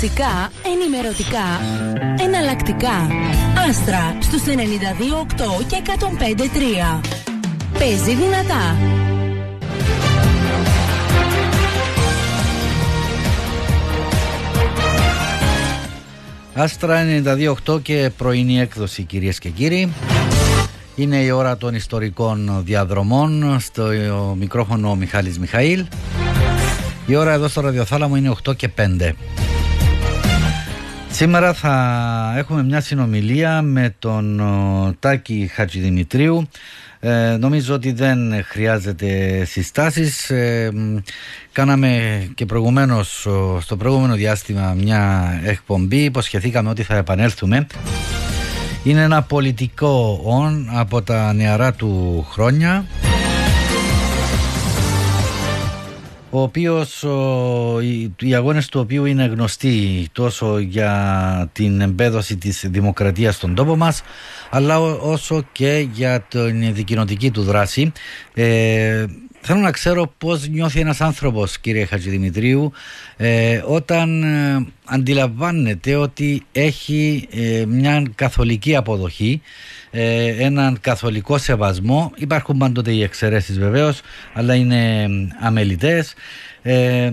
Κλασικά, ενημερωτικά, εναλλακτικά. Άστρα στους 92,8 και 105,3. Παίζει δυνατά. Άστρα 92,8 και πρωινή έκδοση κυρίες και κύριοι. Είναι η ώρα των ιστορικών διαδρομών στο μικρόφωνο ο Μιχάλης Μιχαήλ. Η ώρα εδώ στο ραδιοθάλαμο είναι 8 και 5. Σήμερα θα έχουμε μια συνομιλία με τον Τάκη Χατζηδημητρίου. Ε, νομίζω ότι δεν χρειάζεται συστάσεις. Ε, κάναμε και προηγουμένως στο προηγούμενο διάστημα μια εκπομπή. Υποσχεθήκαμε ότι θα επανέλθουμε. Είναι ένα πολιτικό όν από τα νεαρά του χρόνια ο οποίος οι αγώνες του οποίου είναι γνωστοί τόσο για την εμπέδωση της δημοκρατίας στον τόπο μας αλλά όσο και για την δικοινοτική του δράση ε, Θέλω να ξέρω πώς νιώθει ένας άνθρωπος κύριε Χατζηδημητρίου ε, όταν ε, αντιλαμβάνεται ότι έχει ε, μια καθολική αποδοχή ε, έναν καθολικό σεβασμό υπάρχουν πάντοτε οι εξαιρέσεις βεβαίως αλλά είναι αμελητές ε,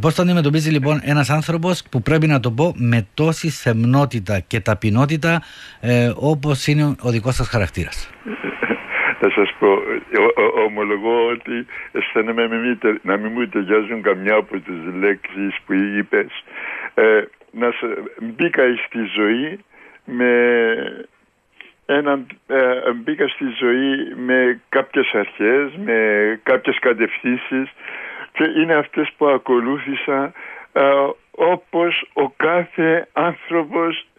Πώς το αντιμετωπίζει λοιπόν ένας άνθρωπος που πρέπει να το πω με τόση σεμνότητα και ταπεινότητα ε, όπως είναι ο δικός σας χαρακτήρας; Θα σας πω, ομολογώ ότι αισθάνομαι να μην μου ταιριάζουν καμιά από τις λέξεις που είπες. Ε, να σε, μπήκα στη ζωή με έναν, ε, μπήκα στη ζωή με κάποιες αρχές, με κάποιες κατευθύνσεις και είναι αυτές που ακολούθησα ε, όπως ο κάθε άνθρωπος ε,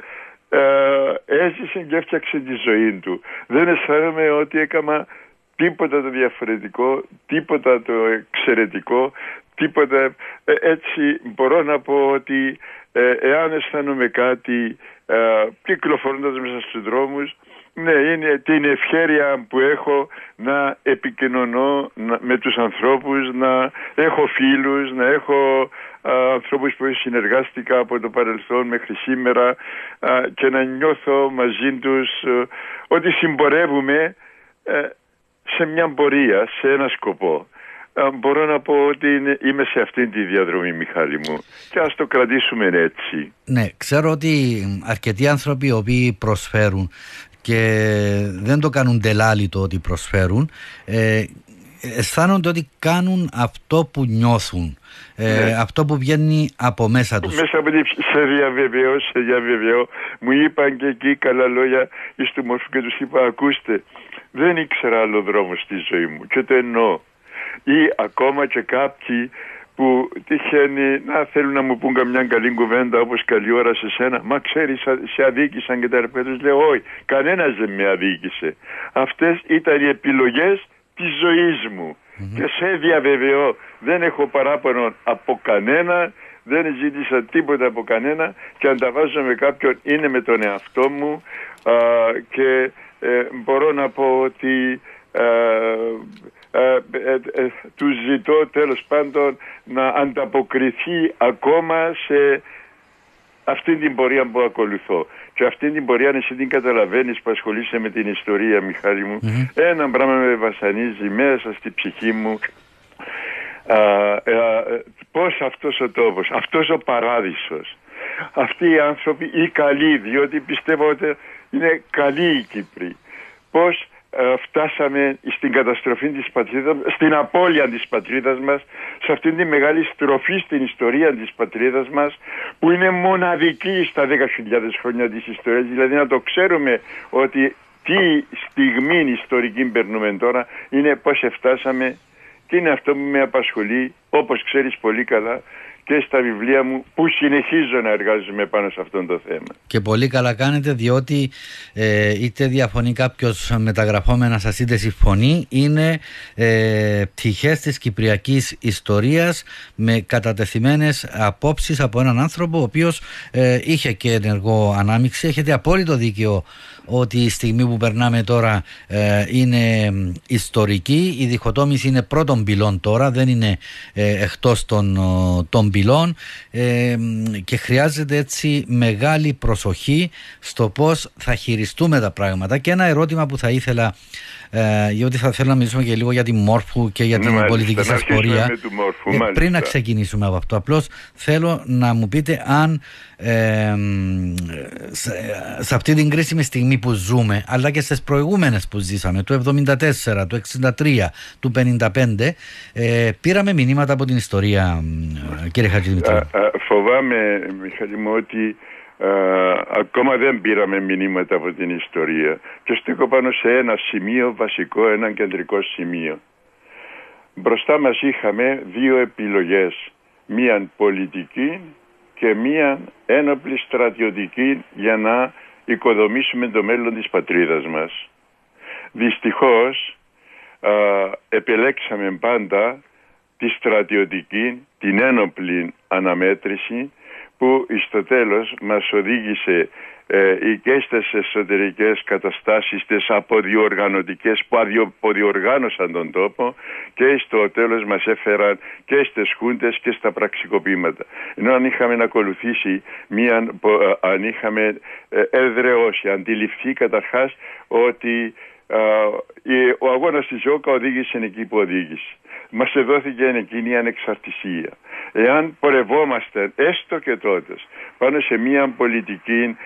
έζησε και έφτιαξε τη ζωή του. Δεν αισθάνομαι ότι έκανα τίποτα το διαφορετικό, τίποτα το εξαιρετικό, τίποτα ε, έτσι μπορώ να πω ότι ε, εάν αισθάνομαι κάτι ε, κυκλοφορώντας μέσα στους δρόμους ναι, είναι την ευχέρεια που έχω να επικοινωνώ με τους ανθρώπους, να έχω φίλους, να έχω ανθρώπους που συνεργάστηκα από το παρελθόν μέχρι σήμερα και να νιώθω μαζί τους ότι συμπορεύουμε σε μια πορεία, σε ένα σκοπό. Μπορώ να πω ότι είμαι σε αυτήν τη διαδρομή Μιχάλη μου και ας το κρατήσουμε έτσι. Ναι, ξέρω ότι αρκετοί άνθρωποι οι οποίοι προσφέρουν και δεν το κάνουν τελάλι το ότι προσφέρουν ε, αισθάνονται ότι κάνουν αυτό που νιώθουν ε, ναι. αυτό που βγαίνει από μέσα τους. Μέσα από τη σε διαβεβαιώ, σε διαβεβαιώ. Μου είπαν και εκεί καλά λόγια εις του μορφού και τους είπα ακούστε δεν ήξερα άλλο δρόμο στη ζωή μου και το εννοώ. Ή ακόμα και κάποιοι που τυχαίνει να θέλουν να μου πούν καμιά καλή κουβέντα όπως καλή ώρα σε σένα. Μα ξέρεις σε αδίκησαν και τα ρεπέτους λέω όχι κανένας δεν με αδίκησε αυτές ήταν οι επιλογές της ζωής μου. Και σε διαβεβαιώ δεν έχω παράπονο από κανένα δεν ζήτησα τίποτα από κανένα και αν τα βάζω με κάποιον είναι με τον εαυτό μου. Και ε, μπορώ να πω ότι ε, ε, ε, τους ζητώ τέλος πάντων να ανταποκριθεί ακόμα σε αυτή την πορεία που ακολουθώ. Και αυτή την πορεία, αν εσύ την καταλαβαίνεις που ασχολείσαι με την ιστορία, Μιχάλη μου, ένα πράγμα με βασανίζει μέσα στη ψυχή μου. Α, πώς αυτός ο τόπος, αυτός ο παράδεισος, αυτοί οι άνθρωποι, οι καλοί, διότι πιστεύω ότι είναι καλοί οι Κύπροι, πώς ε, φτάσαμε στην καταστροφή της πατρίδας, στην απώλεια της πατρίδας μας, σε αυτήν τη μεγάλη στροφή στην ιστορία της πατρίδας μας, που είναι μοναδική στα 10.000 χρόνια της ιστορίας, δηλαδή να το ξέρουμε ότι τι στιγμή ιστορική περνούμε τώρα, είναι πώς φτάσαμε και είναι αυτό που με απασχολεί, όπως ξέρεις πολύ καλά, και στα βιβλία μου που συνεχίζω να εργάζομαι πάνω σε αυτό το θέμα. Και πολύ καλά κάνετε διότι ε, είτε διαφωνεί κάποιος μεταγραφόμενα σας είτε συμφωνεί είναι ε, πτυχές της κυπριακής ιστορίας με κατατεθειμένες απόψεις από έναν άνθρωπο ο οποίος ε, είχε και ενεργό ανάμειξη. Έχετε απόλυτο δίκαιο ότι η στιγμή που περνάμε τώρα ε, είναι ιστορική. Η διχοτόμηση είναι πρώτον πυλών τώρα, δεν είναι ε, εκτός των, των πυλών ε, και χρειάζεται έτσι μεγάλη προσοχή στο πώς θα χειριστούμε τα πράγματα και ένα ερώτημα που θα ήθελα ε, γιατί θα θέλω να μιλήσουμε και λίγο για τη Μόρφου και για την ναι, πολιτική σας πορεία. Ε, πριν να ξεκινήσουμε από αυτό, απλώς θέλω να μου πείτε αν ε, σε, αυτή την κρίσιμη στιγμή που ζούμε, αλλά και στις προηγούμενες που ζήσαμε, του 74, του 63, του 55, ε, πήραμε μηνύματα από την ιστορία, κύριε Χατζηδημητρίου. Φοβάμαι, Μιχαλή μου, ότι ακόμα δεν πήραμε μηνύματα από την ιστορία και στέκω πάνω σε ένα σημείο βασικό, ένα κεντρικό σημείο. Μπροστά μας είχαμε δύο επιλογές, μία πολιτική και μία ένοπλη στρατιωτική για να οικοδομήσουμε το μέλλον της πατρίδας μας. Δυστυχώς επιλέξαμε πάντα τη στρατιωτική, την ένοπλη αναμέτρηση που στο τέλος μας οδήγησε ε, και στις εσωτερικές καταστάσεις τις αποδιοργανωτικές που αποδιοργάνωσαν τον τόπο και στο τέλος μας έφεραν και στις χούντες και στα πραξικοπήματα. Ενώ αν είχαμε ακολουθήσει μία, ε, αν είχαμε ε, εδραιώσει, αντιληφθεί καταρχάς ότι ο αγώνας της Ζώκα οδήγησε εκεί που οδήγησε. Μας δόθηκε εκείνη η ανεξαρτησία. Εάν πορευόμαστε έστω και τότε πάνω σε μια πολιτική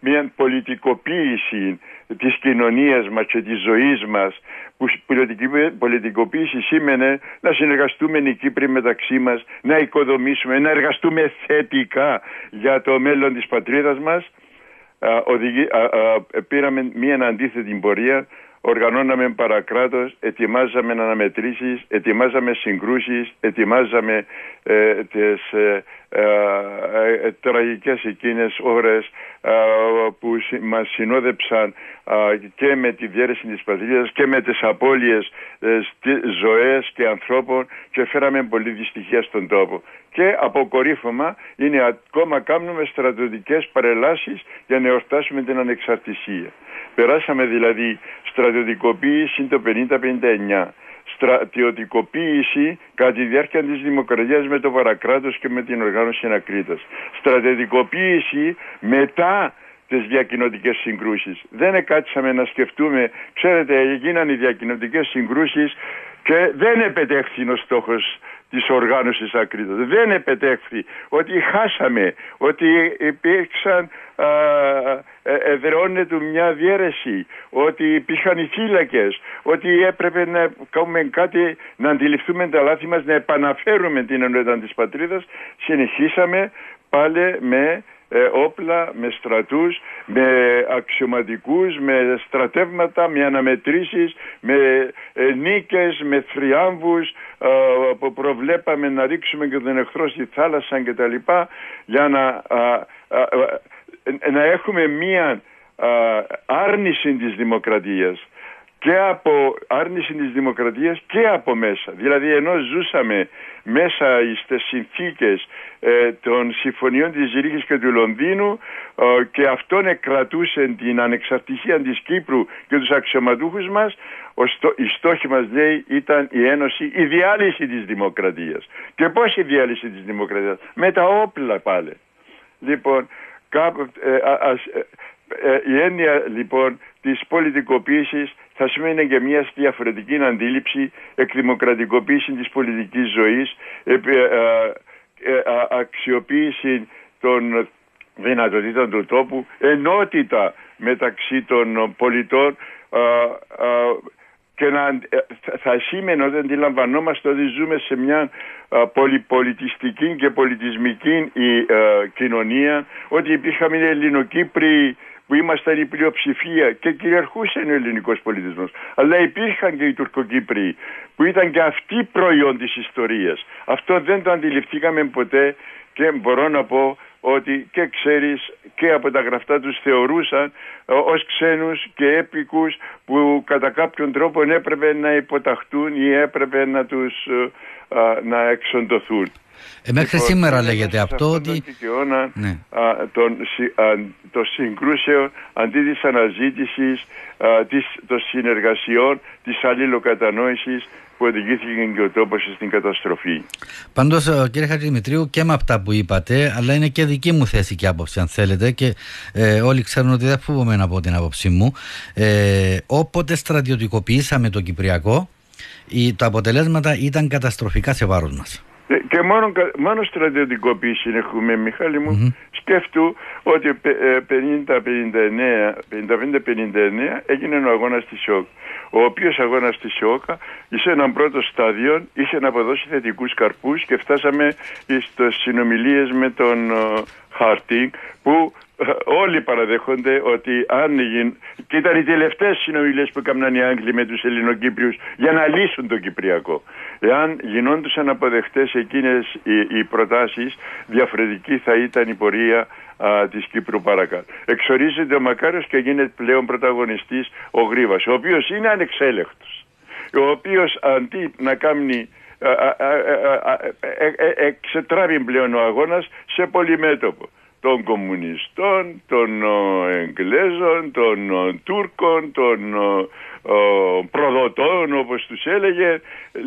μια πολιτικοποίηση της κοινωνίας μας και της ζωής μας που πολιτική πολιτικοποίηση σήμαινε να συνεργαστούμε οι Κύπροι μεταξύ μας να οικοδομήσουμε, να εργαστούμε θετικά για το μέλλον της πατρίδας μας οδηγεί, πήραμε μια αντίθετη πορεία οργανώναμε παρακράτος, ετοιμάζαμε αναμετρήσεις, ετοιμάζαμε συγκρούσεις, ετοιμάζαμε ε, τις ε, ε, ε, τραγικές εκείνες ώρες ε, που μας συνόδεψαν και με τη διέρεση της πατρίδας και με τις απώλειες ζωές και ανθρώπων και φέραμε πολύ δυστυχία στον τόπο. Και αποκορύφωμα είναι ακόμα κάνουμε στρατιωτικές παρελάσεις για να εορτάσουμε την ανεξαρτησία. Περάσαμε δηλαδή στρατιωτικοποίηση το 50-59 στρατιωτικοποίηση κατά τη διάρκεια της δημοκρατίας με το παρακράτος και με την οργάνωση ανακρίτας. Στρατιωτικοποίηση μετά τις διακοινωτικές συγκρούσεις. Δεν εκάτσαμε να σκεφτούμε, ξέρετε έγιναν οι διακοινωτικές συγκρούσεις και δεν επετέχθη ο στόχος της οργάνωσης ακρίτων. Δεν επετέχθη ότι χάσαμε, ότι υπήρξαν ε, εδραιώνεται μια διέρεση, ότι υπήρχαν οι φύλακες, ότι έπρεπε να κάνουμε κάτι, να αντιληφθούμε τα λάθη μας, να επαναφέρουμε την ενότητα της πατρίδας. Συνεχίσαμε πάλι με ε, όπλα, με στρατούς, με αξιωματικούς, με στρατεύματα, με αναμετρήσεις, με ε, νίκες, με θριάμβους ε, που προβλέπαμε να ρίξουμε και τον εχθρό στη θάλασσα κτλ. για να, να έχουμε μία άρνηση της δημοκρατίας και από άρνηση της δημοκρατίας και από μέσα. Δηλαδή ενώ ζούσαμε μέσα στις συνθήκες ε, των συμφωνιών της Ζηρίχης και του Λονδίνου ε, και αυτόν κρατούσε την ανεξαρτησία της Κύπρου και τους αξιωματούχους μας ο στό, η στόχη μας λέει ήταν η ένωση, η διάλυση της δημοκρατίας. Και πώς η διάλυση της δημοκρατίας; Με τα όπλα πάλι. Λοιπόν, ε, ε, η έννοια λοιπόν της πολιτικοποίησης θα σημαίνει και μια διαφορετική αντίληψη, εκδημοκρατικοποίηση της πολιτικής ζωής, ε, αξιοποίηση των δυνατοτήτων του τόπου, ενότητα μεταξύ των πολιτών και να, θα σήμαινε ότι αντιλαμβανόμαστε ότι ζούμε σε μια πολυπολιτιστική και πολιτισμική κοινωνία, ότι υπήρχαν Ελληνοκύπροι που ήμασταν η πλειοψηφία και κυριαρχούσε ο ελληνικός πολιτισμός. Αλλά υπήρχαν και οι Τουρκοκύπριοι που ήταν και αυτοί προϊόν της ιστορίας. Αυτό δεν το αντιληφθήκαμε ποτέ και μπορώ να πω ότι και ξέρεις και από τα γραφτά τους θεωρούσαν ε, ως ξένους και έπικους που κατά κάποιον τρόπο έπρεπε να υποταχτούν ή έπρεπε να τους ε, να εξοντωθούν. Ε, μέχρι λοιπόν, σήμερα λέγεται αυτό ότι... Τον ναι. τον, το συγκρούσεων αντί της αναζήτησης, της, των συνεργασιών, της αλληλοκατανόησης που οδηγήθηκε και ο τόπος στην καταστροφή. Πάντως ε, κύριε Χατζημητρίου και με αυτά που είπατε αλλά είναι και δική μου θέση και άποψη αν θέλετε και ε, όλοι ξέρουν ότι δεν φοβούμαι από την άποψή μου ε, όποτε στρατιωτικοποιήσαμε το Κυπριακό οι, τα αποτελέσματα ήταν καταστροφικά σε βάρος μας. Ε, και μόνο, μόνος στρατιωτικοποίηση έχουμε, Μιχάλη μου. Mm-hmm. Σκέφτου ότι 50-59, 55-59 έγινε ο αγώνας της ΣΟΚ. Ο οποίος αγώνας της ΣΟΚ σε έναν πρώτο στάδιο είχε να αποδώσει θετικούς καρπούς και φτάσαμε στι συνομιλίες με τον Χάρτη που ε, όλοι παραδέχονται ότι αν γίν... και ήταν οι τελευταίες συνομιλίες που έκαναν οι Άγγλοι με τους Ελληνοκύπριους για να λύσουν το Κυπριακό. Εάν γινόντουσαν αποδεχτές εκείνες οι, οι προτάσεις, διαφορετική θα ήταν η πορεία α, της Κύπρου παρακάτω. Εξορίζεται ο Μακάριος και γίνεται πλέον πρωταγωνιστής ο Γρίβας, ο οποίος είναι ανεξέλεκτος. Ο οποίος αντί να κάνει εξετράβει πλέον ο αγώνας σε πολυμέτωπο των κομμουνιστών, των Εγγλέζων, των Τούρκων, των προδοτών όπως τους έλεγε.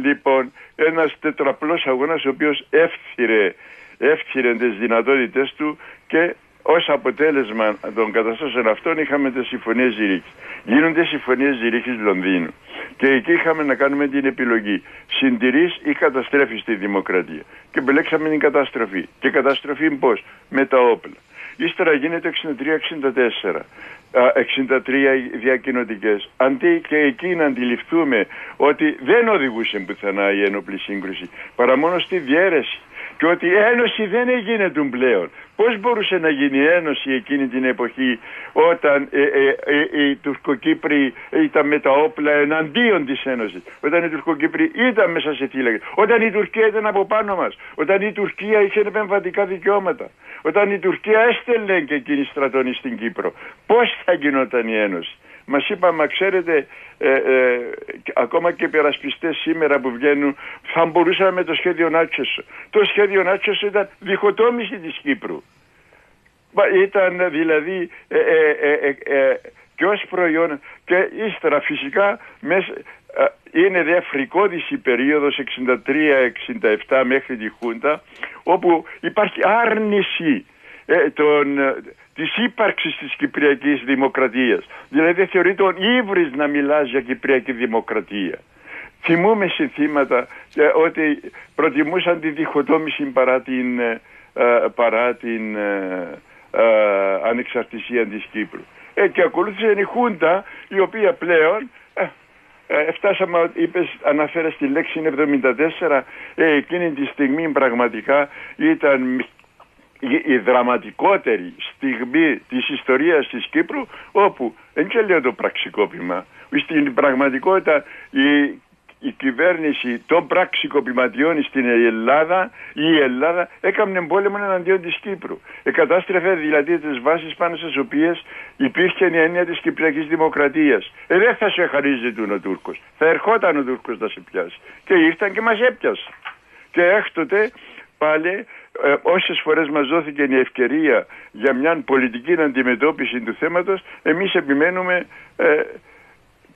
Λοιπόν, ένας τετραπλός αγώνας ο οποίος εύθυρε, εύθυρε τις δυνατότητες του και ως αποτέλεσμα των καταστάσεων αυτών είχαμε τις συμφωνίες Ζηρίχης. Γίνονται συμφωνίες Ζηρίχης Λονδίνου. Και εκεί είχαμε να κάνουμε την επιλογή. Συντηρείς ή καταστρέφεις τη δημοκρατία. Και επιλέξαμε την καταστροφή. Και καταστροφή πώς; Με τα όπλα. Ύστερα γίνεται 63-64. 63 διακοινωτικές. Αντί και εκεί να αντιληφθούμε ότι δεν οδηγούσε πουθενά η ένοπλη σύγκρουση, παρά μόνο στη διέρεση και ότι ένωση δεν έγινε του πλέον. Πώς μπορούσε να γίνει ένωση εκείνη την εποχή όταν ε, ε, ε, οι Τουρκοκύπροι ήταν με τα όπλα εναντίον της Ένωσης; Όταν οι Τουρκοκύπροι ήταν μέσα σε φύλακες. Όταν η Τουρκία ήταν από πάνω μας. Όταν η Τουρκία είχε επεμβατικά δικαιώματα. Όταν η Τουρκία έστελνε και εκείνη στρατώνει στην Κύπρο. Πώς θα γινόταν η Ένωση; Μας είπα, μα ξέρετε, ε, ε, ακόμα και οι περασπιστές σήμερα που βγαίνουν, θα μπορούσαμε με το σχέδιο Νάτσος. Το σχέδιο Νάτσος ήταν διχοτόμηση της Κύπρου. Ήταν δηλαδή ε, ε, ε, και ως προϊόν και ύστερα φυσικά μέσα, είναι διαφρικόδηση η περίοδος 63-67 μέχρι τη Χούντα όπου υπάρχει άρνηση των, της ύπαρξης της Κυπριακής Δημοκρατίας. Δηλαδή θεωρείται τον ύβρις να μιλάς για Κυπριακή Δημοκρατία. Θυμούμε συνθήματα ε, ότι προτιμούσαν τη διχοτόμηση παρά την, ε, παρά την ε, ανεξαρτησία της Κύπρου. Ε, και ακολούθησε η Χούντα η οποία πλέον ε, φτάσαμε, είπες, αναφέρες τη λέξη 74, ε, εκείνη τη στιγμή πραγματικά ήταν η δραματικότερη στιγμή της ιστορίας της Κύπρου όπου δεν και λέω το πραξικόπημα στην πραγματικότητα η, η κυβέρνηση των πραξικοπηματιών στην Ελλάδα η Ελλάδα έκανε πόλεμο εναντίον της Κύπρου. Εκατάστρεφε δηλαδή τις βάσεις πάνω στις οποίες υπήρχε η έννοια της Κυπριακής Δημοκρατίας. Ε, δεν θα σε χαρίζει ο Τούρκος. Θα ερχόταν ο Τούρκος να σε πιάσει. Και ήρθαν και μας έπιασε. Και έκτοτε πάλι ε, όσες φορές μας δόθηκε η ευκαιρία για μια πολιτική αντιμετώπιση του θέματος εμείς επιμένουμε ε,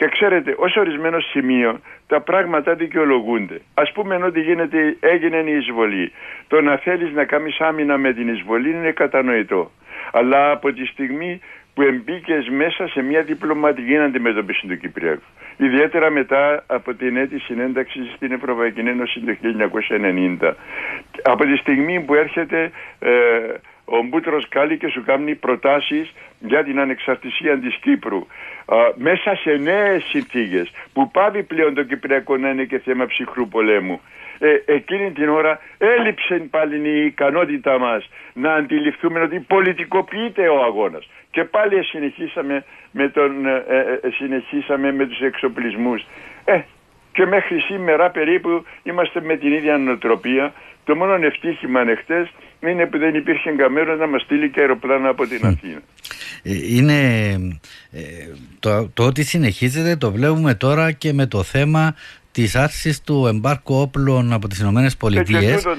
και ξέρετε, ως ορισμένο σημείο τα πράγματα δικαιολογούνται. Ας πούμε ότι γίνεται, έγινε η εισβολή. Το να θέλεις να κάνεις άμυνα με την εισβολή είναι κατανοητό. Αλλά από τη στιγμή που εμπίκε μέσα σε μια διπλωματική αντιμετώπιση του Κυπριακού. Ιδιαίτερα μετά από την αίτηση συνένταξη στην Ευρωπαϊκή Ένωση το 1990. Από τη στιγμή που έρχεται ε, ο Μπούτρος Κάλλη και σου κάνει προτάσεις για την ανεξαρτησία της Κύπρου μέσα σε νέες συνθήκες που πάβει πλέον το Κυπριακό να είναι και θέμα ψυχρού πολέμου ε, εκείνη την ώρα έλειψε πάλι η ικανότητά μας να αντιληφθούμε ότι πολιτικοποιείται ο αγώνας. Και πάλι συνεχίσαμε με, τον, ε, ε, συνεχίσαμε με τους εξοπλισμούς. Ε, και μέχρι σήμερα περίπου είμαστε με την ίδια νοοτροπία. Το μόνο ευτύχημα εχθές είναι που δεν υπήρχε καμέρο να μας στείλει και αεροπλάνα από την Αθήνα. Είναι το, το ότι συνεχίζεται το βλέπουμε τώρα και με το θέμα της άρσης του εμπάρκου όπλων από τις ΗΠΑ.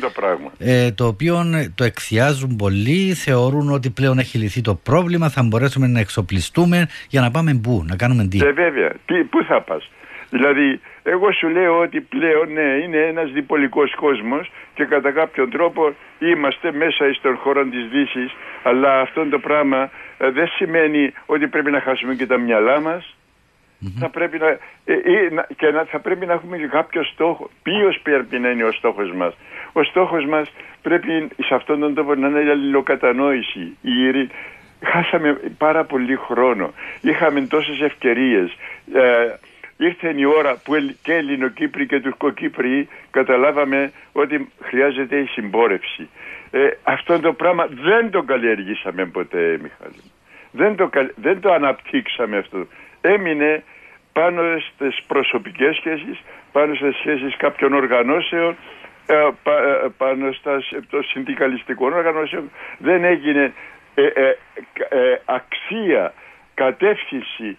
το πράγμα. Ε, το οποίο ε, το εκθιάζουν πολλοί, θεωρούν ότι πλέον έχει λυθεί το πρόβλημα, θα μπορέσουμε να εξοπλιστούμε για να πάμε πού, να κάνουμε τι. Ε, βέβαια, τι, πού θα πας; Δηλαδή, εγώ σου λέω ότι πλέον ναι, είναι ένας διπολικός κόσμος και κατά κάποιον τρόπο είμαστε μέσα στον χώρο της δύσης, αλλά αυτό το πράγμα ε, δεν σημαίνει ότι πρέπει να χάσουμε και τα μυαλά μας θα πρέπει να, ε, και να, θα πρέπει να έχουμε και κάποιο στόχο. Ποιος πρέπει να είναι ο στόχος μας; Ο στόχος μας πρέπει σε αυτόν τον τόπο να είναι η αλληλοκατανόηση. Η Χάσαμε πάρα πολύ χρόνο. Είχαμε τόσες ευκαιρίες. Ε, ήρθε η ώρα που και Ελληνοκύπροι και Τουρκοκύπροι καταλάβαμε ότι χρειάζεται η συμπόρευση. Ε, αυτό το πράγμα δεν το καλλιεργήσαμε ποτέ, Μιχάλη. Δεν το, δεν το αναπτύξαμε αυτό. Έμεινε πάνω στις προσωπικές σχέσεις, πάνω στις σχέσεις κάποιων οργανώσεων, ε, ε, πάνω στα, των συνδικαλιστικών οργανώσεων. Δεν έγινε ε, αξία, κατεύθυνση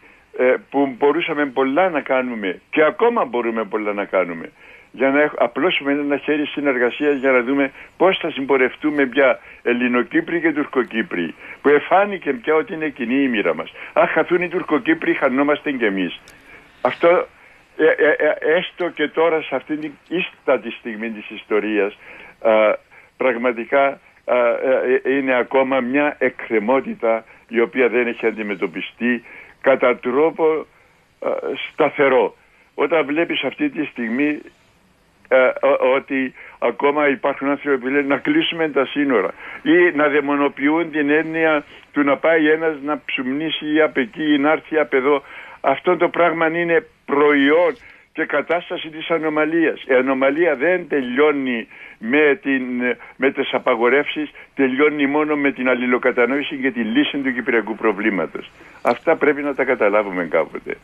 που μπορούσαμε πολλά να κάνουμε και ακόμα μπορούμε πολλά να κάνουμε για να απλώσουμε ένα χέρι συνεργασία για να δούμε πώς θα συμπορευτούμε πια Ελληνοκύπροι και Τουρκοκύπροι που εφάνηκε πια ότι είναι κοινή η μοίρα μας. Αν χαθούν οι Τουρκοκύπροι χανόμαστε κι εμείς. Αυτό ε, ε, ε, έστω και τώρα σε αυτήν την ίστατη στιγμή της ιστορίας πραγματικά είναι ακόμα μια εκκρεμότητα η οποία δεν έχει αντιμετωπιστεί κατά τρόπο σταθερό. Όταν βλέπεις αυτή τη στιγμή ότι ακόμα υπάρχουν άνθρωποι που λένε να κλείσουμε τα σύνορα ή να δαιμονοποιούν την έννοια του να πάει ένας να ψουμνήσει από εκεί ή να έρθει από εδώ αυτό το πράγμα είναι προϊόν και κατάσταση της ανομαλίας. Η ανομαλία δεν τελειώνει με, την, με τις απαγορεύσεις, τελειώνει μόνο με την αλληλοκατανόηση και τη λύση του κυπριακού προβλήματος. Αυτά πρέπει να τα καταλάβουμε κάποτε.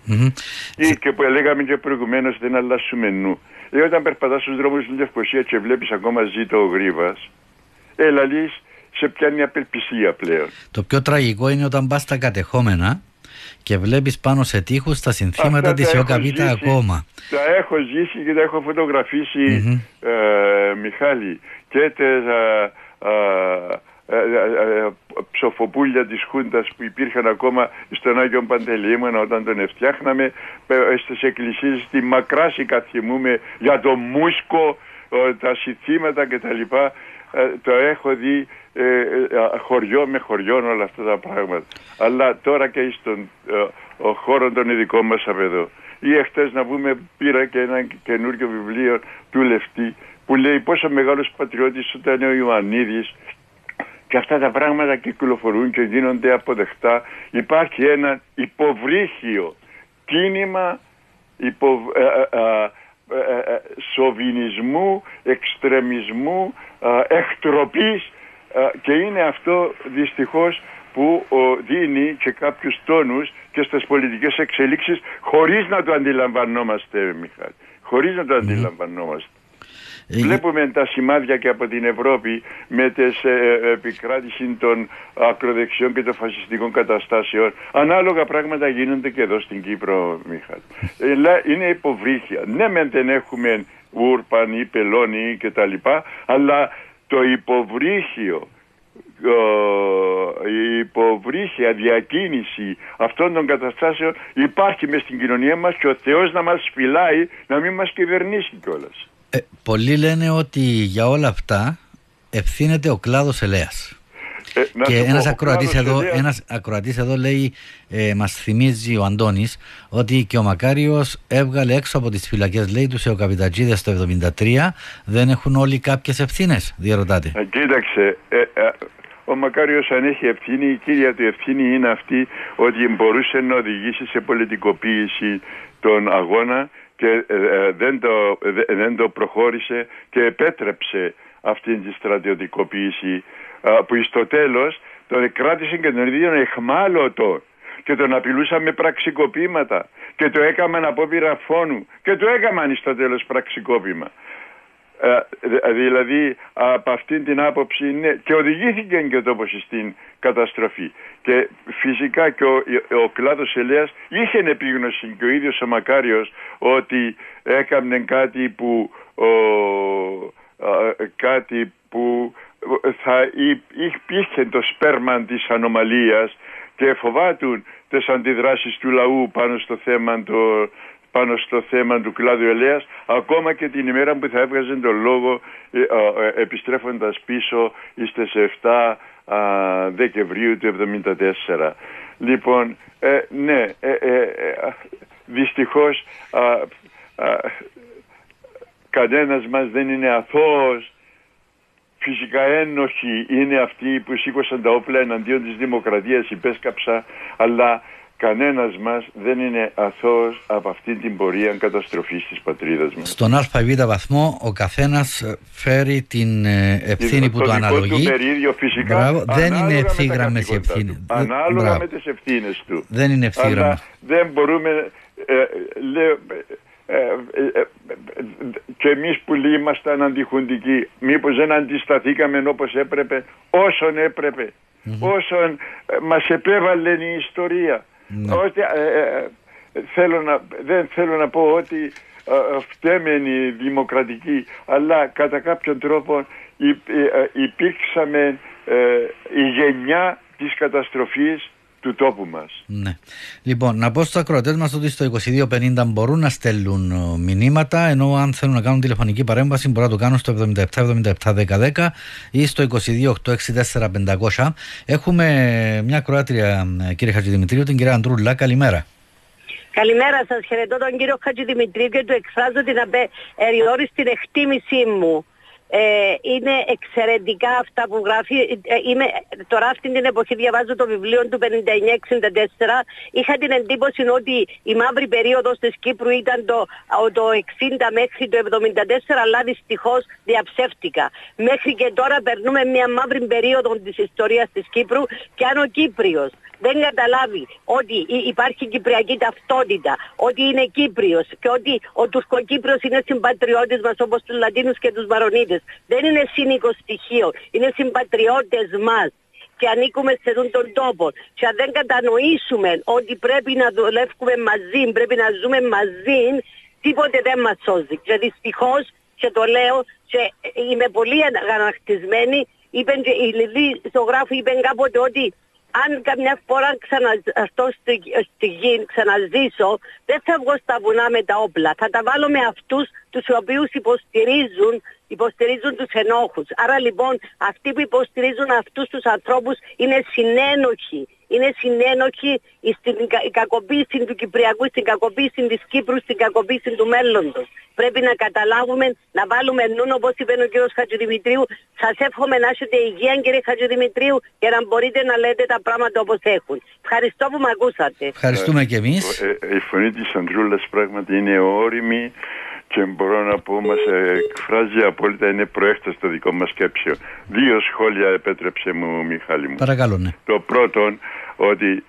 Ή και που λέγαμε και προηγουμένως δεν αλλάσουμε νου. Ε, όταν περπατάς στους δρόμους της Λευκοσία και βλέπεις ακόμα ζήτω ο γρίβας, έλα σε πιάνει απελπισία πλέον. Το πιο τραγικό είναι όταν πας στα κατεχόμενα και βλέπεις πάνω σε τείχους τα συνθήματα της ΟΚΑΒΙΤΑ ακόμα. Τα έχω ζήσει και τα έχω ε, Μιχάλη και τα ε, ε, ψοφοπούλια της Χούντας που υπήρχαν ακόμα στον Άγιο Παντελήμωνα όταν τον φτιάχναμε στις εκκλησίες στη Μακράσικα θυμούμε για το μουσκο τα συθήματα κτλ. Το έχω δει ε, ε, χωριό με χωριό όλα αυτά τα πράγματα. Αλλά τώρα και στον ε, ο χώρο των ειδικών μας από εδώ. Ή εχθές να πούμε πήρα και ένα καινούριο βιβλίο του Λευτή που λέει πόσο μεγάλος πατριώτης ήταν ο Ιωαννίδης και αυτά τα πράγματα κυκλοφορούν και γίνονται αποδεκτά. Υπάρχει ένα υποβρύχιο κίνημα υπο, σοβινισμού, εξτρεμισμού, εκτροπής και είναι αυτό δυστυχώς που δίνει και κάποιους τόνους και στις πολιτικές εξελίξεις χωρίς να το αντιλαμβανόμαστε Μιχάλη, χωρίς να το αντιλαμβανόμαστε. Ε, Βλέπουμε τα σημάδια και από την Ευρώπη με τις ε, ε, επικράτηση των ακροδεξιών και των φασιστικών καταστάσεων. Ανάλογα πράγματα γίνονται και εδώ στην Κύπρο, Μιχάλη. είναι υποβρύχια. Ναι, μεν δεν έχουμε ούρπαν ή πελώνη και τα λοιπά, αλλά το υποβρύχιο η υποβρύχια διακίνηση αυτών των καταστάσεων υπάρχει μες στην κοινωνία μας και ο Θεός να μας φυλάει να μην μας κυβερνήσει κιόλας. Ε, πολλοί λένε ότι για όλα αυτά ευθύνεται ο κλάδος ελέας. Ε, και ένας ακροατής, εδώ, ένας ακροατής εδώ λέει, ε, μας θυμίζει ο Αντώνης, ότι και ο Μακάριος έβγαλε έξω από τις φυλακές, λέει, τους εοκαπιτατζίδες το 1973, δεν έχουν όλοι κάποιες ευθύνες, διαρωτάτε. Ε, κοίταξε, ε, ε, ο Μακάριος αν έχει ευθύνη, η κύρια του ευθύνη είναι αυτή ότι μπορούσε να οδηγήσει σε πολιτικοποίηση τον αγώνα και δεν, το, δεν το προχώρησε και επέτρεψε αυτή τη στρατιωτικοποίηση που στο τέλος τον κράτησε και τον ίδιο εχμάλωτο και τον απειλούσαν με πραξικοπήματα και το έκαναν απόπειρα φόνου και το έκαναν στο τέλος πραξικόπημα. Ε, δηλαδή από αυτήν την άποψη ναι, και οδηγήθηκε και ο τόπος στην καταστροφή. Και φυσικά και ο, ο κλάδος ελέας είχε επίγνωση και ο ίδιος ο Μακάριος ότι έκαμνε κάτι που κάτι που θα υπήρχε το σπέρμα της ανομαλίας και φοβάτουν τις αντιδράσεις του λαού πάνω στο θέμα το, πάνω στο θέμα του κλάδου ελέας ακόμα και την ημέρα που θα έβγαζε τον λόγο ε, ε, επιστρέφοντας πίσω στις 7 Δεκεμβρίου του 1974. Λοιπόν, ε, ναι, ε, δυστυχώς κανένας μας δεν είναι αθώος Φυσικά ένοχοι είναι αυτοί που σήκωσαν τα όπλα εναντίον της δημοκρατίας, υπέσκαψα, αλλά κανένας μας δεν είναι αθώος από αυτή την πορεία καταστροφής της πατρίδας μας. Στον ΑΒ βαθμό ο καθένας φέρει την ε, ευθύνη που του αναλογεί. Το μερίδιο φυσικά, δεν είναι ευθύγραμμες οι ευθύνες. Ανάλογα Μπράβο. με τις ευθύνες του. Δεν είναι ευθύγραμμες. δεν μπορούμε, ε, λέω, ε, ε, και εμείς που ήμασταν αντιχουντικοί μήπως δεν αντισταθήκαμε όπως έπρεπε όσον έπρεπε όσον μας επέβαλε η ιστορία ναι. ότι, θέλω να, δεν θέλω να πω ότι φτέμενοι δημοκρατικοί αλλά κατά κάποιον τρόπο υπήρξαμε η γενιά της καταστροφής του τόπου μας. Ναι. Λοιπόν, να πω στους ακροατές μας ότι στο 2250 μπορούν να στέλνουν ε, μηνύματα ενώ αν θέλουν να κάνουν τηλεφωνική παρέμβαση μπορούν να το κάνουν στο 77 ή στο 22 Έχουμε μια Κροάτρια ε, κύριε Χατζηδημητρίου, την κυρία Αντρούλα. Καλημέρα. Καλημέρα σας, χαιρετώ τον κύριο Χατζηδημητρίου και του εκφράζω την απεριόριστη εκτίμησή μου ε, είναι εξαιρετικά αυτά που γράφει. Ε, είμαι, τώρα αυτή την εποχή διαβάζω το βιβλίο του 59-64. Είχα την εντύπωση ότι η μαύρη περίοδος της Κύπρου ήταν το, το 60 μέχρι το 74, αλλά δυστυχώς διαψεύτηκα. Μέχρι και τώρα περνούμε μια μαύρη περίοδο της ιστορίας της Κύπρου και αν ο Κύπριος δεν καταλάβει ότι υπάρχει κυπριακή ταυτότητα, ότι είναι Κύπριος και ότι ο Τουρκοκύπριος είναι συμπατριώτης μας όπως τους Λατίνους και τους Μαρονίτες. Δεν είναι σύνικο στοιχείο, είναι συμπατριώτες μας και ανήκουμε σε αυτόν τον τόπο. Και αν δεν κατανοήσουμε ότι πρέπει να δουλεύουμε μαζί, πρέπει να ζούμε μαζί, τίποτε δεν μας σώζει. Και δυστυχώς, και το λέω, και είμαι πολύ αγανακτισμένη, είπε, η Λιλή στο γράφο είπε κάποτε ότι αν καμιά φορά ξαναστώ στη, στη γη, ξαναζήσω, δεν θα βγω στα βουνά με τα όπλα. Θα τα βάλω με αυτούς τους οποίους υποστηρίζουν, υποστηρίζουν τους ενόχους. Άρα λοιπόν αυτοί που υποστηρίζουν αυτούς τους ανθρώπους είναι συνένοχοι είναι συνένοχοι στην κακοποίηση του Κυπριακού, στην κακοποίηση της Κύπρου, στην κακοποίηση του μέλλοντος. Πρέπει να καταλάβουμε, να βάλουμε νου, όπως είπε ο κ. Χατζηδημητρίου. Σας εύχομαι να έχετε υγεία κύριε Χατζηδημητρίου και να μπορείτε να λέτε τα πράγματα όπως έχουν. Ευχαριστώ που με ακούσατε. Ευχαριστούμε και εμείς. Ε, ε, η φωνή της Αντρούλας πράγματι είναι όρημη και μπορώ να πω μας εκφράζει απόλυτα είναι προέκταση το δικό μας σκέψιο. Δύο σχόλια επέτρεψε μου Μιχάλη μου. Παρακαλώ ναι. Το πρώτον ότι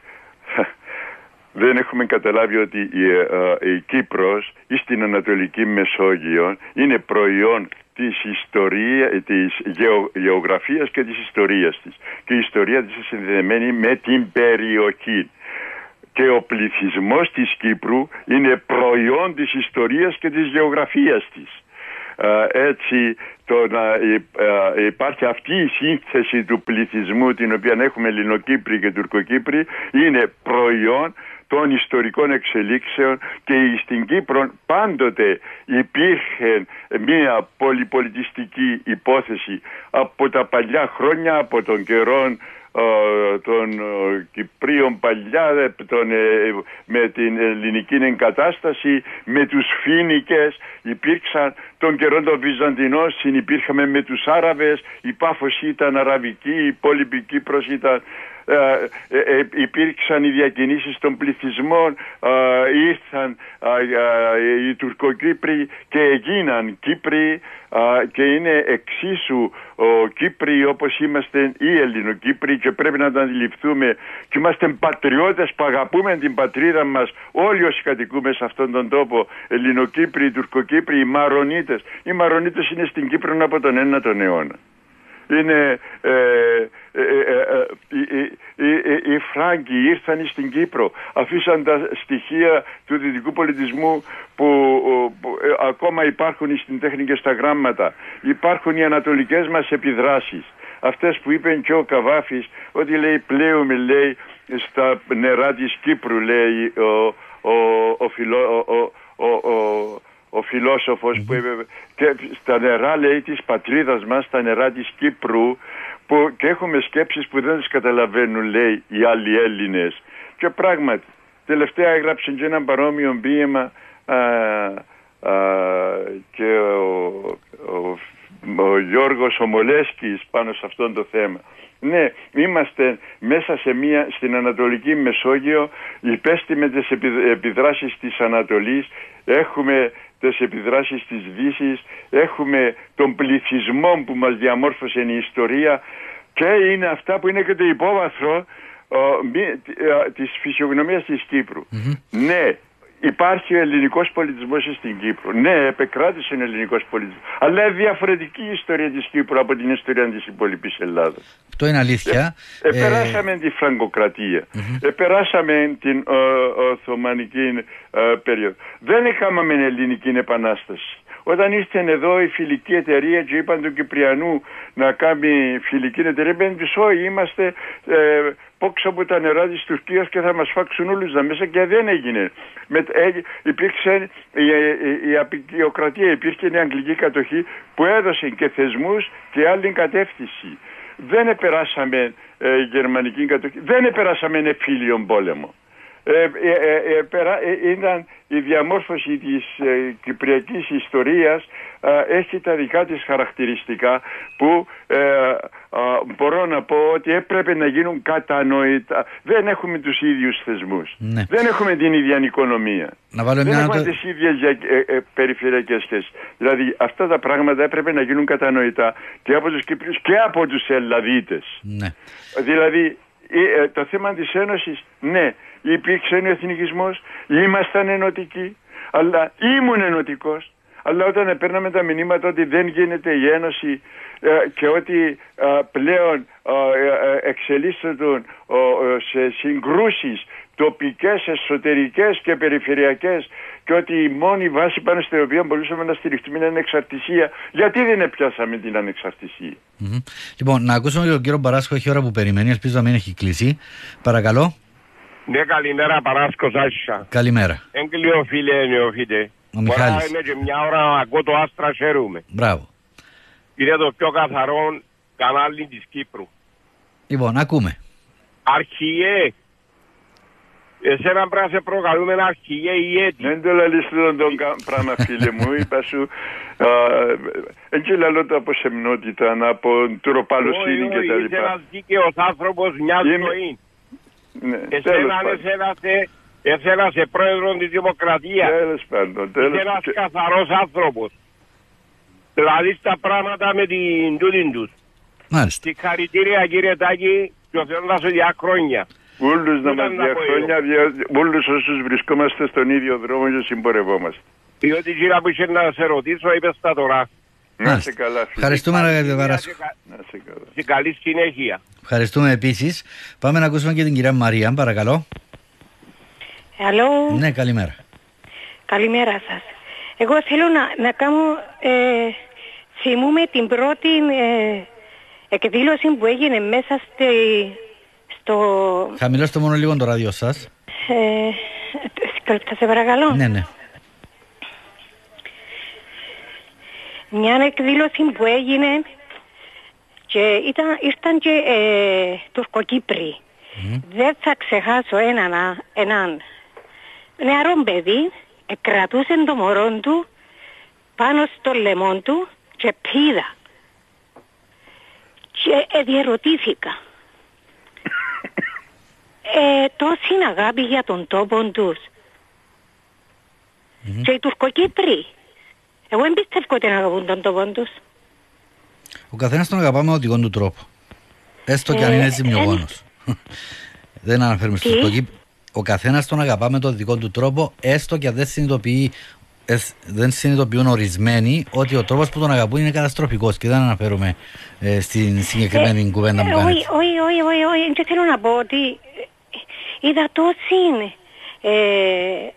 δεν έχουμε καταλάβει ότι η, ε, η Κύπρος ή στην Ανατολική Μεσόγειο είναι προϊόν της ιστορίας, της γεω, γεωγραφίας και της ιστορίας της. Και η ιστορία της είναι συνδεδεμένη με την περιοχή και ο πληθυσμός της Κύπρου είναι προϊόν της ιστορίας και της γεωγραφίας της. Έτσι το να υπάρχει αυτή η σύνθεση του πληθυσμού την οποία έχουμε Ελληνοκύπροι και Τουρκοκύπροι είναι προϊόν των ιστορικών εξελίξεων και στην Κύπρο πάντοτε υπήρχε μια πολυπολιτιστική υπόθεση από τα παλιά χρόνια, από τον καιρό των Κυπρίων παλιά τον, ε, με την ελληνική εγκατάσταση με τους Φίνικες υπήρξαν τον καιρό των Βυζαντινών συνυπήρχαμε με τους Άραβες η Πάφος ήταν αραβική η υπόλοιπη Κύπρος ήταν ε, ε, υπήρξαν οι διακινήσεις των πληθυσμών, ήρθαν οι Τουρκοκύπροι και έγιναν Κύπροι και είναι εξίσου ο Κύπροι όπως είμαστε οι Ελληνοκύπροι και πρέπει να το αντιληφθούμε και είμαστε πατριώτες που αγαπούμε την πατρίδα μας. Όλοι όσοι κατοικούμε σε αυτόν τον τόπο Ελληνοκύπροι, Τουρκοκύπροι, οι Μαρονίτες. Οι Μαρονίτες είναι στην Κύπρο από τον 9ο αιώνα είναι ε, ε, ε, οι Φράγκοι ήρθαν στην Κύπρο αφήσαν τα στοιχεία του δυτικού πολιτισμού που, ακόμα υπάρχουν στην τέχνη και στα γράμματα. Υπάρχουν οι ανατολικές μας επιδράσεις. Αυτές που είπε και ο Καβάφης ότι λέει πλέουμε λέει στα νερά της Κύπρου λέει ο, ο, ο, ο, ο φιλόσοφος που είπε και στα νερά λέει της πατρίδας μας, στα νερά της Κύπρου που και έχουμε σκέψεις που δεν τις καταλαβαίνουν λέει οι άλλοι Έλληνες. Και πράγματι τελευταία έγραψε και ένα παρόμοιο ποίημα και ο, ο, ο Γιώργος Ομολέσκης πάνω σε αυτό το θέμα. Ναι, είμαστε μέσα σε μια, στην Ανατολική Μεσόγειο υπέστη με τις επιδράσεις της Ανατολής έχουμε τις επιδράσεις της Δύσης, έχουμε τον πληθυσμό που μας διαμόρφωσε η ιστορία και είναι αυτά που είναι και το υπόβαθρο ε, της φυσιογνωμίας της κυπρου Ναι, Υπάρχει ο ελληνικός πολιτισμός στην Κύπρο. Ναι, επεκράτησε ο ελληνικός πολιτισμός. Αλλά είναι διαφορετική η ιστορία της Κύπρου από την ιστορία της υπόλοιπης Ελλάδας. Αυτό είναι αλήθεια. Ε, επεράσαμε ε... τη φραγκοκρατία. Mm-hmm. Επεράσαμε την Οθωμανική ε, περίοδο. Δεν είχαμε με ελληνική επανάσταση. Όταν ήρθε εδώ η φιλική εταιρεία και είπαν του Κυπριανού να κάνει φιλική εταιρεία, μπαίνει τους όχι, είμαστε ε, πόξω από τα νερά της Τουρκίας και θα μας φάξουν όλους τα μέσα και δεν έγινε. Με, ε, υπήρξε η, η, η απεικιοκρατία, υπήρχε η αγγλική κατοχή που έδωσε και θεσμούς και άλλη κατεύθυνση. Δεν επεράσαμε ε, γερμανική κατοχή, δεν επεράσαμε εμφύλιο πόλεμο. Ε, ε, ε, ήταν η διαμόρφωση της κυπριακής ιστορίας έχει τα δικά της χαρακτηριστικά που μπορώ να πω ότι έπρεπε να γίνουν κατανοητά. Δεν έχουμε τους ίδιους θεσμούς. Ναι. Δεν έχουμε την ίδια οικονομία. Να βάλω Δεν έχουμε τις ίδιες περιφερειακές σχέσεις. Δηλαδή αυτά τα πράγματα έπρεπε να γίνουν κατανοητά και από τους Κυπρίους και από τους Ελλαδίτες. Ναι. Δηλαδή το θέμα της Ένωσης, ναι, υπήρξε ο εθνικισμός, ήμασταν ενωτικοί, αλλά ήμουν ενωτικός. Αλλά όταν παίρναμε τα μηνύματα ότι δεν γίνεται η Ένωση ε, και ότι ε, πλέον ε, εξελίσσονταν σε συγκρούσεις τοπικές, εσωτερικές και περιφερειακές και ότι η μόνη βάση πάνω στην οποία μπορούσαμε να στηριχτούμε είναι ανεξαρτησία. Γιατί δεν επιάσαμε την ανεξαρτησία; Mm-hmm. Λοιπόν, να ακούσουμε τον κύριο Μπαράσκο, έχει ώρα που περιμένει, ελπίζω να μην έχει κλείσει. Παρακαλώ. Ναι, καλημέρα Παράσκο Σάσισα. Καλημέρα. Έγκλειο φίλε νεοφίτε. Ο Μιχάλης. Τώρα είναι και μια ώρα να ακούω το Άστρα χαίρομαι. Μπράβο. Είναι το πιο καθαρό κανάλι της Κύπρου. Λοιπόν, ακούμε. Αρχιέ, Εσένα πρέπει να σε προκαλούμε ένα αρχηγέ ή έτη. Δεν το λαλείς τον πράγμα φίλε μου, είπα σου. Έτσι λαλώ το από σεμνότητα, από τροπαλοσύνη και τα λοιπά. Είσαι ένας δίκαιος άνθρωπος μια ζωή. Ναι, εσένα εσένα σε πρόεδρο της Δημοκρατίας. Τέλος πάντων. Τέλος Είσαι ένας καθαρός άνθρωπος. Δηλαδή στα πράγματα με την τούτην τους. Μάλιστα. Συγχαρητήρια κύριε Τάκη και ο Θεός να σου διά χρόνια. Όλους να μας διαχρόνια, όλους όσους βρισκόμαστε στον ίδιο δρόμο και συμπορευόμαστε. Διότι γύρα που είχε να σε ρωτήσω, είπες τα τώρα. Να σε καλά. Φίλε. Ευχαριστούμε κύριε Βαράσκο. Να σε καλά. Και καλή συνέχεια. Ευχαριστούμε επίσης. Πάμε να ακούσουμε και την κυρία Μαρία, παρακαλώ. Αλλό. Ναι, καλημέρα. Καλημέρα σας. Εγώ θέλω να, να κάνω, ε, θυμούμε την πρώτη ε, εκδήλωση που έγινε μέσα στη, στο... Χαμηλώστε μόνο λίγο το ράδιο σας. Ε, θα σε παρακαλώ. Ναι, ναι. Μια εκδήλωση που έγινε και ήταν, ήρθαν και ε, Τουρκοκύπροι. Mm. Δεν θα ξεχάσω έναν, έναν νεαρό παιδί, κρατούσε το μωρό του πάνω στο λαιμό του και πήδα. Και ε, διερωτήθηκα ε, τόση αγάπη για τον τόπο τους. Mm-hmm. Και οι Τουρκοκύπροι. Εγώ δεν πιστεύω ότι αγαπούν τον τόπο τους. Ο καθένας τον αγαπάμε με τον του τρόπο. Έστω και αν είναι ζημιογόνος. δεν αναφέρουμε στους Τουρκοκύπρους. Ο καθένας τον αγαπά με τον δικό του τρόπο, έστω και αν δεν συνειδητοποιεί δεν συνειδητοποιούν ορισμένοι ότι ο τρόπος που τον αγαπούν είναι καταστροφικός και δεν αναφέρομαι ε, στην συγκεκριμένη ε, κουβέντα που κάνετε. Όχι, όχι, όχι, όχι, όχι. Και θέλω να πω ότι ε, είδα τόσο είναι. Ε,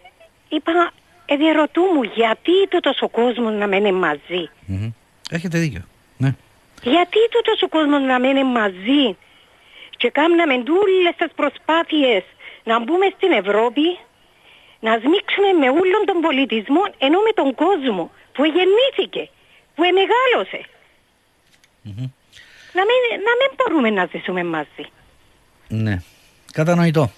είπα, ε, διαρωτού μου γιατί τούτος ο κόσμος να μένει μαζί; Mm-hmm. Έχετε δίκιο. Ναι. Γιατί τούτος ο κόσμος να μένει μαζί; Και κάναμε όλες τις προσπάθειες να μπούμε στην Ευρώπη να σμίξουμε με όλον τον πολιτισμό ενώ με τον κόσμο που γεννήθηκε, που εμεγάλωσε. Mm-hmm. Να, μην, να μην μπορούμε να ζήσουμε μαζί. Ναι, κατανοητό.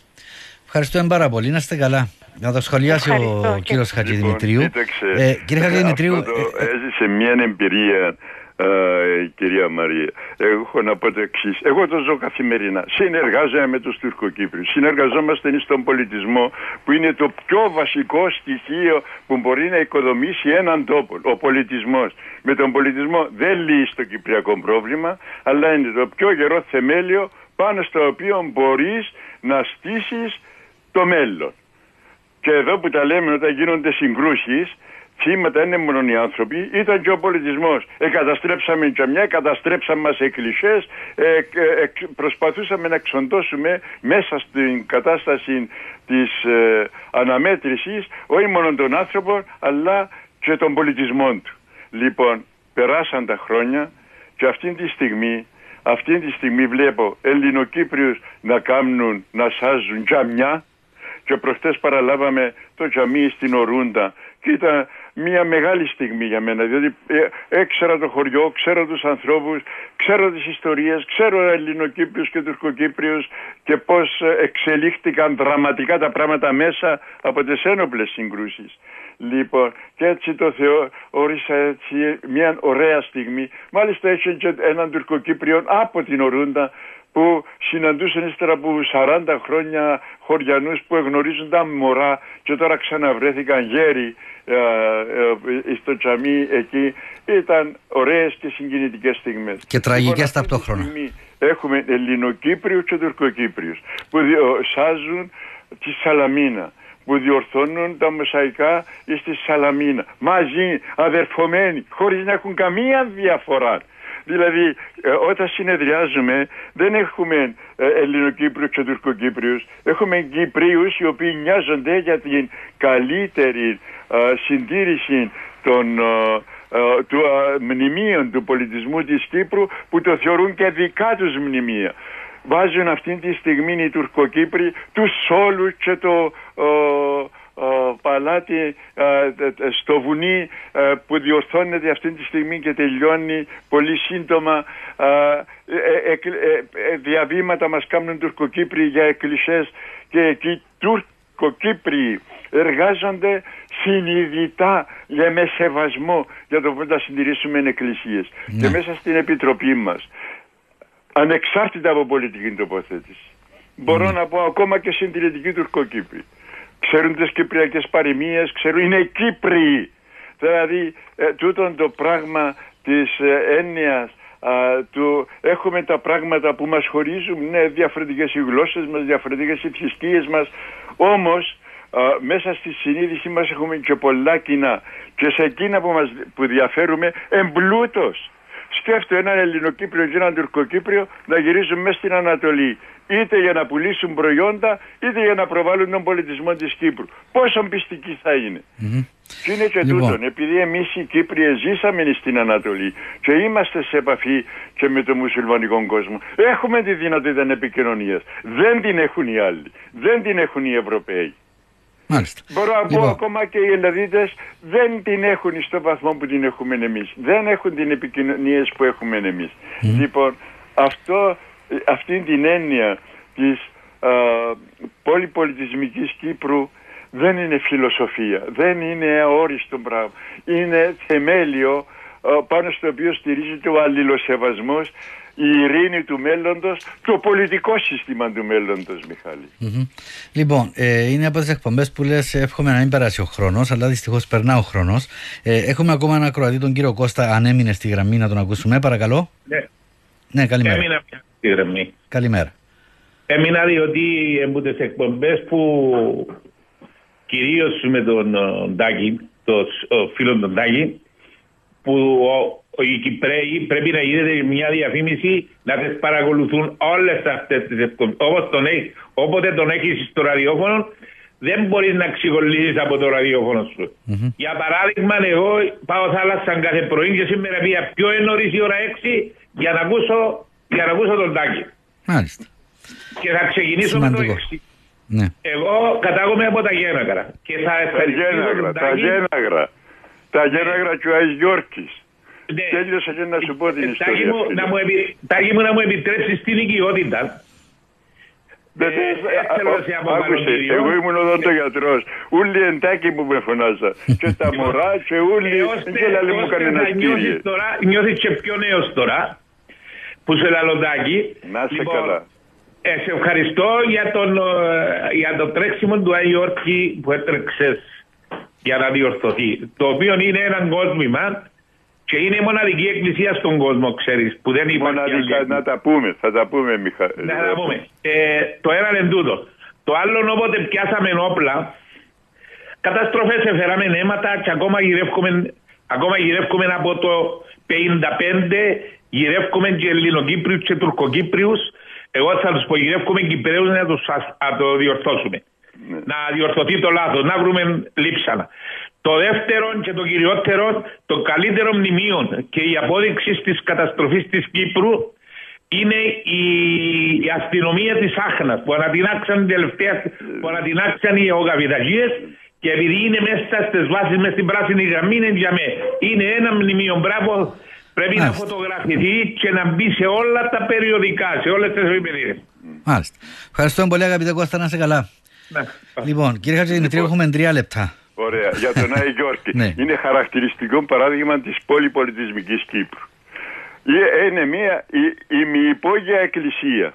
Ευχαριστούμε πάρα πολύ. Να είστε καλά. Να το σχολιάσει ο κύριος Χατζηδημητρίου. Λοιπόν, ε, κύριε Χατζηδημητρίου... Ε, έζησε μια εμπειρία ε, κυρία Μαρία. Έχω να πω το εξής. Εγώ το ζω καθημερινά. Συνεργάζομαι με τους Τουρκοκύπριους. Συνεργαζόμαστε στον πολιτισμό που είναι το πιο βασικό στοιχείο που μπορεί να οικοδομήσει έναν τόπο. Ο πολιτισμός. Με τον πολιτισμό δεν λύσει το κυπριακό πρόβλημα, αλλά είναι το πιο γερό θεμέλιο πάνω στο οποίο μπορείς να στήσεις το μέλλον. Και εδώ που τα λέμε όταν γίνονται συγκρούσεις, θύματα είναι μόνο οι άνθρωποι, ήταν και ο πολιτισμός. Εκαταστρέψαμε και μια, καταστρέψαμε μας εκκλησίες, ε, ε, προσπαθούσαμε να εξοντώσουμε μέσα στην κατάσταση της ε, αναμέτρησης όχι μόνο τον άνθρωπο, αλλά και τον πολιτισμό του. Λοιπόν, περάσαν τα χρόνια και αυτή τη στιγμή αυτή τη στιγμή βλέπω Ελληνοκύπριους να κάνουν, να σάζουν τζαμιά και προχτές παραλάβαμε το τζαμί στην Ορούντα και ήταν μια μεγάλη στιγμή για μένα, διότι ε, έξερα το χωριό, ξέρω τους ανθρώπους, ξέρω τις ιστορίες, ξέρω Ελληνοκύπριους και Τουρκοκύπριους και πώς ε, εξελίχθηκαν δραματικά τα πράγματα μέσα από τις ένοπλες συγκρούσεις. Λοιπόν, και έτσι το Θεό όρισα έτσι μια ωραία στιγμή. Μάλιστα έχει και έναν Τουρκοκύπριο από την Ορούντα που συναντούσαν ύστερα από 40 χρόνια χωριανούς που εγνωρίζονταν μωρά και τώρα ξαναβρέθηκαν γέροι ε, ε, στο τσαμί εκεί. Ήταν ωραίες και συγκινητικές στιγμές. Και τραγικές λοιπόν, ταυτόχρονα. Έχουμε Ελληνοκύπριους και Τουρκοκύπριους που σάζουν τη Σαλαμίνα που διορθώνουν τα μοσαϊκά στη Σαλαμίνα μαζί αδερφωμένοι χωρίς να έχουν καμία διαφορά Δηλαδή ε, όταν συνεδριάζουμε δεν έχουμε ε, Ελληνοκύπριους και Τουρκοκύπριους, έχουμε Κυπρίους οι οποίοι νοιάζονται για την καλύτερη ε, συντήρηση των του μνημείων του πολιτισμού της Κύπρου που το θεωρούν και δικά τους μνημεία. Βάζουν αυτή τη στιγμή οι Τουρκοκύπροι τους όλους και το παλάτι στο βουνί που διορθώνεται αυτή τη στιγμή και τελειώνει πολύ σύντομα ε, ε, ε, διαβήματα μας κάνουν τουρκοκύπριοι για εκκλησίες και εκεί τουρκοκύπριοι εργάζονται συνειδητά για με σεβασμό για το πώς θα συντηρήσουμε εκκλησίες ναι. και μέσα στην επιτροπή μας ανεξάρτητα από πολιτική τοποθέτηση μπορώ ναι. να πω ακόμα και συντηρητική τουρκοκύπρη ξέρουν τις κυπριακές παροιμίες, ξέρουν, είναι Κύπροι. Δηλαδή, ε, τούτον το πράγμα της ε, έννοιας του έχουμε τα πράγματα που μας χωρίζουν, ναι, διαφορετικές οι γλώσσες μας, διαφορετικές οι θρησκείες μας, όμως μέσα στη συνείδηση μας έχουμε και πολλά κοινά. Και σε εκείνα που, μας, που διαφέρουμε εμπλούτος σκέφτομαι έναν Ελληνοκύπριο και έναν Τουρκοκύπριο να γυρίζουν μέσα στην Ανατολή είτε για να πουλήσουν προϊόντα είτε για να προβάλλουν τον πολιτισμό της Κύπρου. Πόσο πιστικοί θα είναι. Mm-hmm. Και είναι και λοιπόν. τούτον, επειδή εμείς οι Κύπριοι ζήσαμε στην Ανατολή και είμαστε σε επαφή και με το μουσουλμανικό κόσμο, έχουμε τη δυνατότητα επικοινωνίας. Δεν την έχουν οι άλλοι, δεν την έχουν οι Ευρωπαίοι. Μάλιστα. Μπορώ να πω λοιπόν. ακόμα και οι Ελλαδίτες δεν την έχουν στο βαθμό που την έχουμε εμείς. Δεν έχουν την επικοινωνία που έχουμε εμείς. Λοιπόν, αυτό, αυτή την έννοια της α, πολυπολιτισμικής Κύπρου δεν είναι φιλοσοφία, δεν είναι αόριστο πράγμα. Είναι θεμέλιο πάνω στο οποίο στηρίζεται ο αλληλοσεβασμός η ειρήνη του μέλλοντος, το πολιτικός σύστημα του μέλλοντος, Λοιπόν, ε, είναι από τις εκπομπές που λες: Εύχομαι να μην περάσει ο χρόνος, αλλά δυστυχώς περνά ο χρόνος. Ε, έχουμε ακόμα ένα Κροατή, τον κύριο Κώστα, αν έμεινε στη γραμμή να τον ακούσουμε, παρακαλώ. Ναι, ναι καλημέρα. Έμεινα στη γραμμή. Καλημέρα. Έμεινα διότι από τι εκπομπές που κυρίως με τον Ντάκη, τον φίλο τον Ντάκη, που οι Κυπρέοι πρέπει να γίνεται μια διαφήμιση να τις παρακολουθούν όλες αυτές τις εκπομπές. τον όποτε τον έχεις στο ραδιόφωνο, δεν μπορείς να ξεκολλήσει από το ραδιόφωνο σου. Mm-hmm. Για παράδειγμα, εγώ πάω θάλασσα κάθε πρωί και σήμερα πήγα πιο νωρίς η ώρα 6 για να ακούσω, για να ακούσω τον τάκι. Μάλιστα. Και θα ξεκινήσω Σημαντικό. με το 6. Ναι. Εγώ κατάγομαι από τα Γέναγρα. Και θα τα Γέναγρα, τα Γέναγρα. Τα Γέναγρα και ο Άι Γιόρκης. Ναι. Τέλειωσα και να σου πω την ε, ιστορία μου, να μου, επι... Τάκη μου να μου επιτρέψεις την οικειότητα. Δεν ε, Άκουσε, εγώ ήμουν εδώ το γιατρός. Ούλοι εντάκι που με φωνάζα. Και τα μωρά και ούλοι. Δεν λέει μου κανένα κύριε. Νιώθεις και πιο νέος τώρα. Που σε λαλοντάκι. Να σε λοιπόν, καλά. Ε, σε ευχαριστώ για, τον, για το τρέξιμο του Αϊόρκη που έτρεξε για να διορθωθεί. Το οποίο είναι ένα κόσμημα και είναι η μοναδική εκκλησία στον κόσμο, ξέρεις, που δεν υπάρχει. Μοναδικά, να τα πούμε, θα τα πούμε, Μιχα... Να τα πούμε. Ε, το ένα είναι τούτο. Το άλλο, όποτε πιάσαμε όπλα, καταστροφές έφεραμε αίματα και ακόμα γυρεύουμε, ακόμα γυρεύουμε από το 55, γυρεύουμε και Ελληνοκύπριους και Τουρκοκύπριους. Εγώ θα τους πω, γυρεύουμε Κυπρέους να, να το διορθώσουμε. Ναι. Να διορθωθεί το λάθος, να βρούμε λείψανα. Το δεύτερο και το κυριότερο, το καλύτερο μνημείο και η απόδειξη της καταστροφής της Κύπρου είναι η, η αστυνομία της Άχνας που ανατινάξαν τελευταία, που ανατινάξαν οι ογαβηταγίε και επειδή είναι μέσα στις βάσεις, μες στην πράσινη γραμμή, είναι για μέ. Είναι ένα μνημείο. Μπράβο, πρέπει να φωτογραφηθεί και να μπει σε όλα τα περιοδικά, σε όλες τις εφημερίδε. Μάλιστα. Ευχαριστώ πολύ, αγαπητέ Κώστα, να είσαι καλά. Ναι. Λοιπόν, κύριε Χατζηδημητρίου, λοιπόν. έχουμε τρία λεπτά. Ωραία. Για τον Άι Γιώργη. Ναι. Είναι χαρακτηριστικό παράδειγμα της πολυπολιτισμικής Κύπρου. Είναι μια ημιυπόγεια εκκλησία.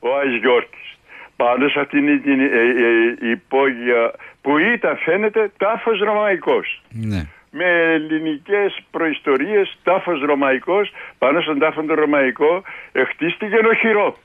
Ο Άις Γιώργης. Πάνω σε αυτήν την ε, ε, υπόγεια που ήταν φαίνεται τάφος ρωμαϊκός. Ναι. Με ελληνικές προϊστορίες τάφος ρωμαϊκός πάνω στον τάφο το ρωμαϊκό χτίστηκε οχυρό.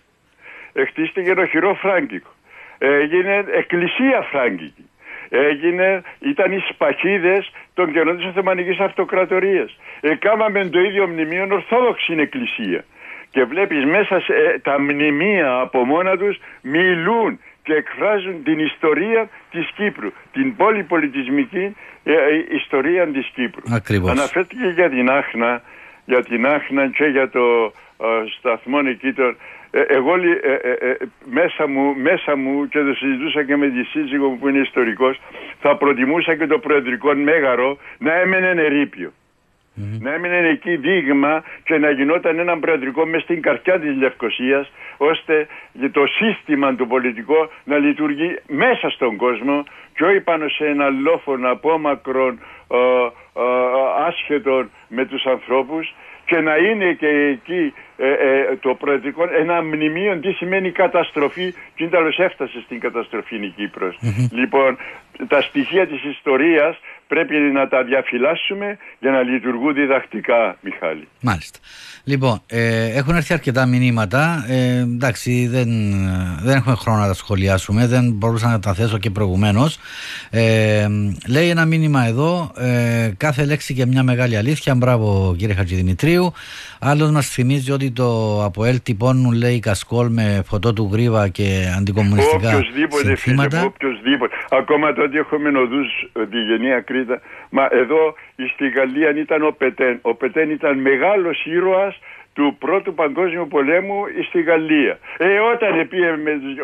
Χτίστηκε οχυρό φράγκικο. Έγινε εκκλησία φράγκικη έγινε, ήταν οι σπαχίδες των καιρών της Οθωμανικής Αυτοκρατορίας. Εκάμαμε το ίδιο μνημείο Ορθόδοξη Εκκλησία. Και βλέπεις μέσα σε, ε, τα μνημεία από μόνα τους μιλούν και εκφράζουν την ιστορία της Κύπρου, την πολυπολιτισμική ε, ε, ιστορία της Κύπρου. Ακριβώς. Αναφέρθηκε για την Άχνα, για την Άχνα και για το σταθμό εκεί ε, εγώ ε, ε, μέσα, μου, μέσα μου και το συζητούσα και με τη σύζυγο μου που είναι ιστορικός θα προτιμούσα και το προεδρικό μέγαρο να έμενε ερείπιο. Mm-hmm. Να έμεινε εκεί δείγμα και να γινόταν ένα προεδρικό μέσα στην καρδιά της Λευκοσίας ώστε το σύστημα του πολιτικό να λειτουργεί μέσα στον κόσμο και όχι πάνω σε ένα λόφωνο απόμακρον ε, άσχετον με τους ανθρώπους και να είναι και εκεί ε, ε, το προεδρικό ένα μνημείο τι σημαίνει καταστροφή και τέλος έφτασε στην καταστροφή η κυπρος Λοιπόν, τα στοιχεία της ιστορίας πρέπει να τα διαφυλάσσουμε για να λειτουργούν διδακτικά, Μιχάλη. Μάλιστα. Λοιπόν, ε, έχουν έρθει αρκετά μηνύματα. Ε, εντάξει, δεν, δεν έχουμε χρόνο να τα σχολιάσουμε. Δεν μπορούσα να τα θέσω και προηγουμένως. Ε, λέει ένα μήνυμα εδώ. Ε, κάθε λέξη και μια μεγάλη αλήθεια. Μπράβο, κύριε Χατζηδημητρίου. Άλλος μας θυμίζει ότι το ΑΠΟΕΛ τυπώνουν, λέει, κασκόλ με φωτό του γρήβα και αντικομουνιστικά οποιοσδήποτε, συνθήματα. οποιοσδήποτε. Ακόμα τότε έχουμε οδού τη γενία Κρήτα. Μα εδώ στη Γαλλία ήταν ο Πετέν. Ο Πετέν ήταν μεγάλος ήρωας του πρώτου παγκόσμιου πολέμου στη Γαλλία. Ε, όταν, πήγε,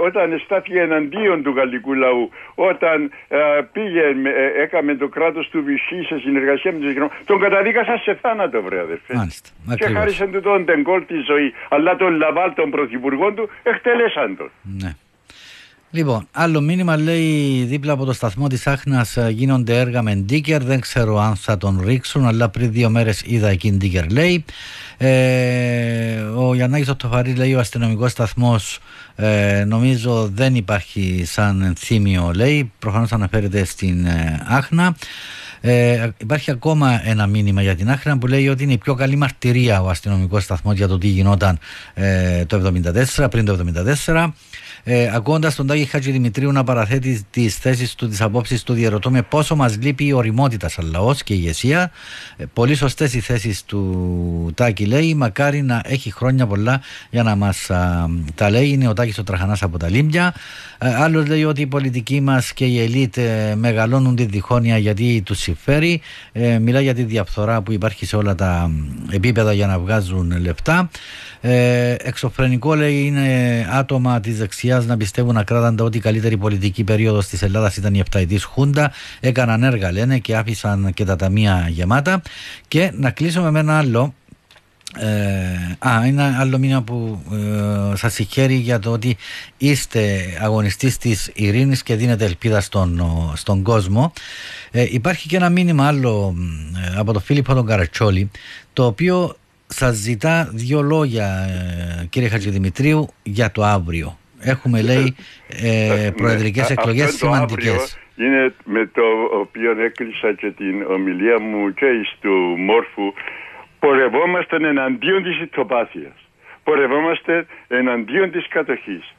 όταν στάθηκε εναντίον του γαλλικού λαού, όταν ε, πήγε, ε, έκαμε το κράτος του Βυσσή σε συνεργασία με τους Γερμανούς, τον καταδίκασαν σε θάνατο, βρε αδερφέ. Μάλιστα, και χάρισαν του τον τεγκόλ τη ζωή. Αλλά τον Λαβάλ, τον πρωθυπουργό του, εκτελέσαν τον. Ναι. Λοιπόν, άλλο μήνυμα λέει δίπλα από το σταθμό της Άχνας ε, γίνονται έργα με ντίκερ, δεν ξέρω αν θα τον ρίξουν, αλλά πριν δύο μέρες είδα εκεί ντίκερ λέει. Ε, ο Γιαννάκης Οτοφαρής λέει ο αστυνομικός σταθμός ε, νομίζω δεν υπάρχει σαν ενθύμιο λέει, προφανώς αναφέρεται στην ε, Άχνα. Ε, υπάρχει ακόμα ένα μήνυμα για την Άχνα που λέει ότι είναι η πιο καλή μαρτυρία ο αστυνομικός σταθμός για το τι γινόταν ε, το 1974, πριν το 1974. Ε, Ακούγοντα τον Τάκη Χατζη Δημητρίου να παραθέτει τις θέσεις του, τις απόψεις του, διαρωτώ με πόσο μας λείπει η οριμότητα σαν λαός και η ηγεσία. Ε, πολύ σωστές οι θέσεις του Τάκη λέει. Μακάρι να έχει χρόνια πολλά για να μας τα λέει. Είναι ο Τάκης ο Τραχανάς από τα Λίμπια. Ε, Άλλος λέει ότι οι πολιτικοί μας και η ελίτ ε, μεγαλώνουν τη διχόνοια γιατί τους συμφέρει. Ε, μιλάει για τη διαφθορά που υπάρχει σε όλα τα επίπεδα για να βγάζουν λεφτά. Ε, εξωφρενικό λέει είναι άτομα της δεξιάς να πιστεύουν ακράδαντα ότι η καλύτερη πολιτική περίοδος της Ελλάδας ήταν η επταετής Χούντα. Έκαναν έργα λένε και άφησαν και τα ταμεία γεμάτα. Και να κλείσουμε με ένα άλλο. Ε, α, ένα άλλο μήνυμα που ε, σας συγχαίρει για το ότι είστε αγωνιστής της ειρήνης και δίνετε ελπίδα στον, στον κόσμο. Ε, υπάρχει και ένα μήνυμα άλλο ε, από τον Φίλιππο τον Καρατσόλη το οποίο σας ζητά δύο λόγια ε, κύριε Χατζηδημητρίου για το αύριο. Έχουμε λέει ε, προεδρικές ναι, εκλογές σημαντικές. Είναι με το οποίο έκλεισα και την ομιλία μου και του Μόρφου πορευόμαστε εναντίον της ηθοπάθειας. Πορευόμαστε εναντίον της κατοχής.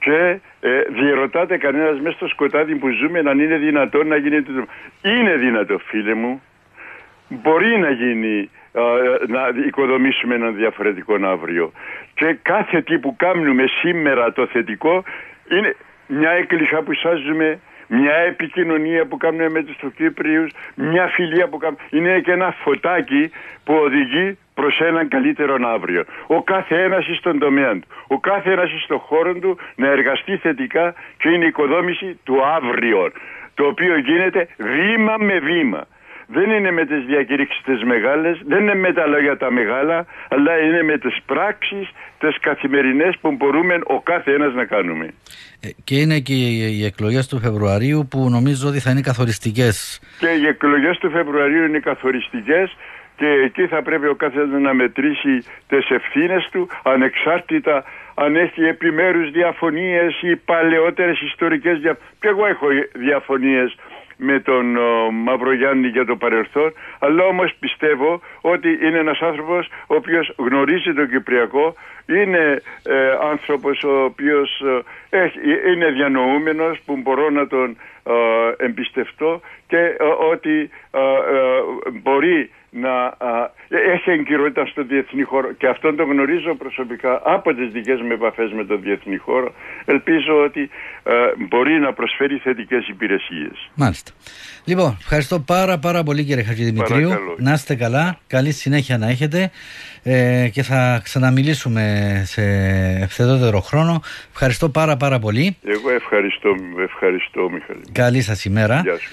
Και ε, διερωτάται κανένας μέσα στο σκοτάδι που ζούμε αν είναι δυνατόν να γίνει Είναι δυνατό φίλε μου. Μπορεί να γίνει να οικοδομήσουμε έναν διαφορετικό αύριο. Και κάθε τι που κάνουμε σήμερα το θετικό είναι μια έκκληση που σάζουμε, μια επικοινωνία που κάνουμε με τους Κύπριους, μια φιλία που κάνουμε. Είναι και ένα φωτάκι που οδηγεί προς έναν καλύτερο αύριο. Ο κάθε ένας στον τομέα του, ο κάθε ένας στον χώρο του να εργαστεί θετικά και είναι η οικοδόμηση του αύριο, το οποίο γίνεται βήμα με βήμα δεν είναι με τις διακηρύξεις τις μεγάλες, δεν είναι με τα λόγια τα μεγάλα, αλλά είναι με τις πράξεις, τις καθημερινές που μπορούμε ο κάθε ένας να κάνουμε. Ε, και είναι και οι εκλογές του Φεβρουαρίου που νομίζω ότι θα είναι καθοριστικές. Και οι εκλογές του Φεβρουαρίου είναι καθοριστικές και εκεί θα πρέπει ο κάθε να μετρήσει τις ευθύνες του ανεξάρτητα αν έχει επιμέρους διαφωνίες ή παλαιότερες ιστορικές διαφωνίες. Και εγώ έχω διαφωνίες με τον ο, Μαυρογιάννη για το παρελθόν αλλά όμως πιστεύω ότι είναι ένας άνθρωπος ο οποίος γνωρίζει τον Κυπριακό είναι ε, άνθρωπος ο οποίος ε, έχει, είναι διανοούμενος που μπορώ να τον ε, εμπιστευτώ και ε, ότι μπορεί να έχει εγκυρότητα στο διεθνή χώρο. Και αυτόν το γνωρίζω προσωπικά από τις δικές μου επαφές με τον διεθνή χώρο. Ελπίζω ότι μπορεί να προσφέρει θετικές υπηρεσίες. Μάλιστα. Λοιπόν, ευχαριστώ πάρα πάρα πολύ κύριε Χατζηδημητρίου. Να είστε καλά, καλή συνέχεια να έχετε ε, και θα ξαναμιλήσουμε σε ευθεδότερο χρόνο. Ευχαριστώ πάρα πάρα πολύ. Εγώ ευχαριστώ, ευχαριστώ Μιχαλή. Καλή σας ημέρα. Γεια σου.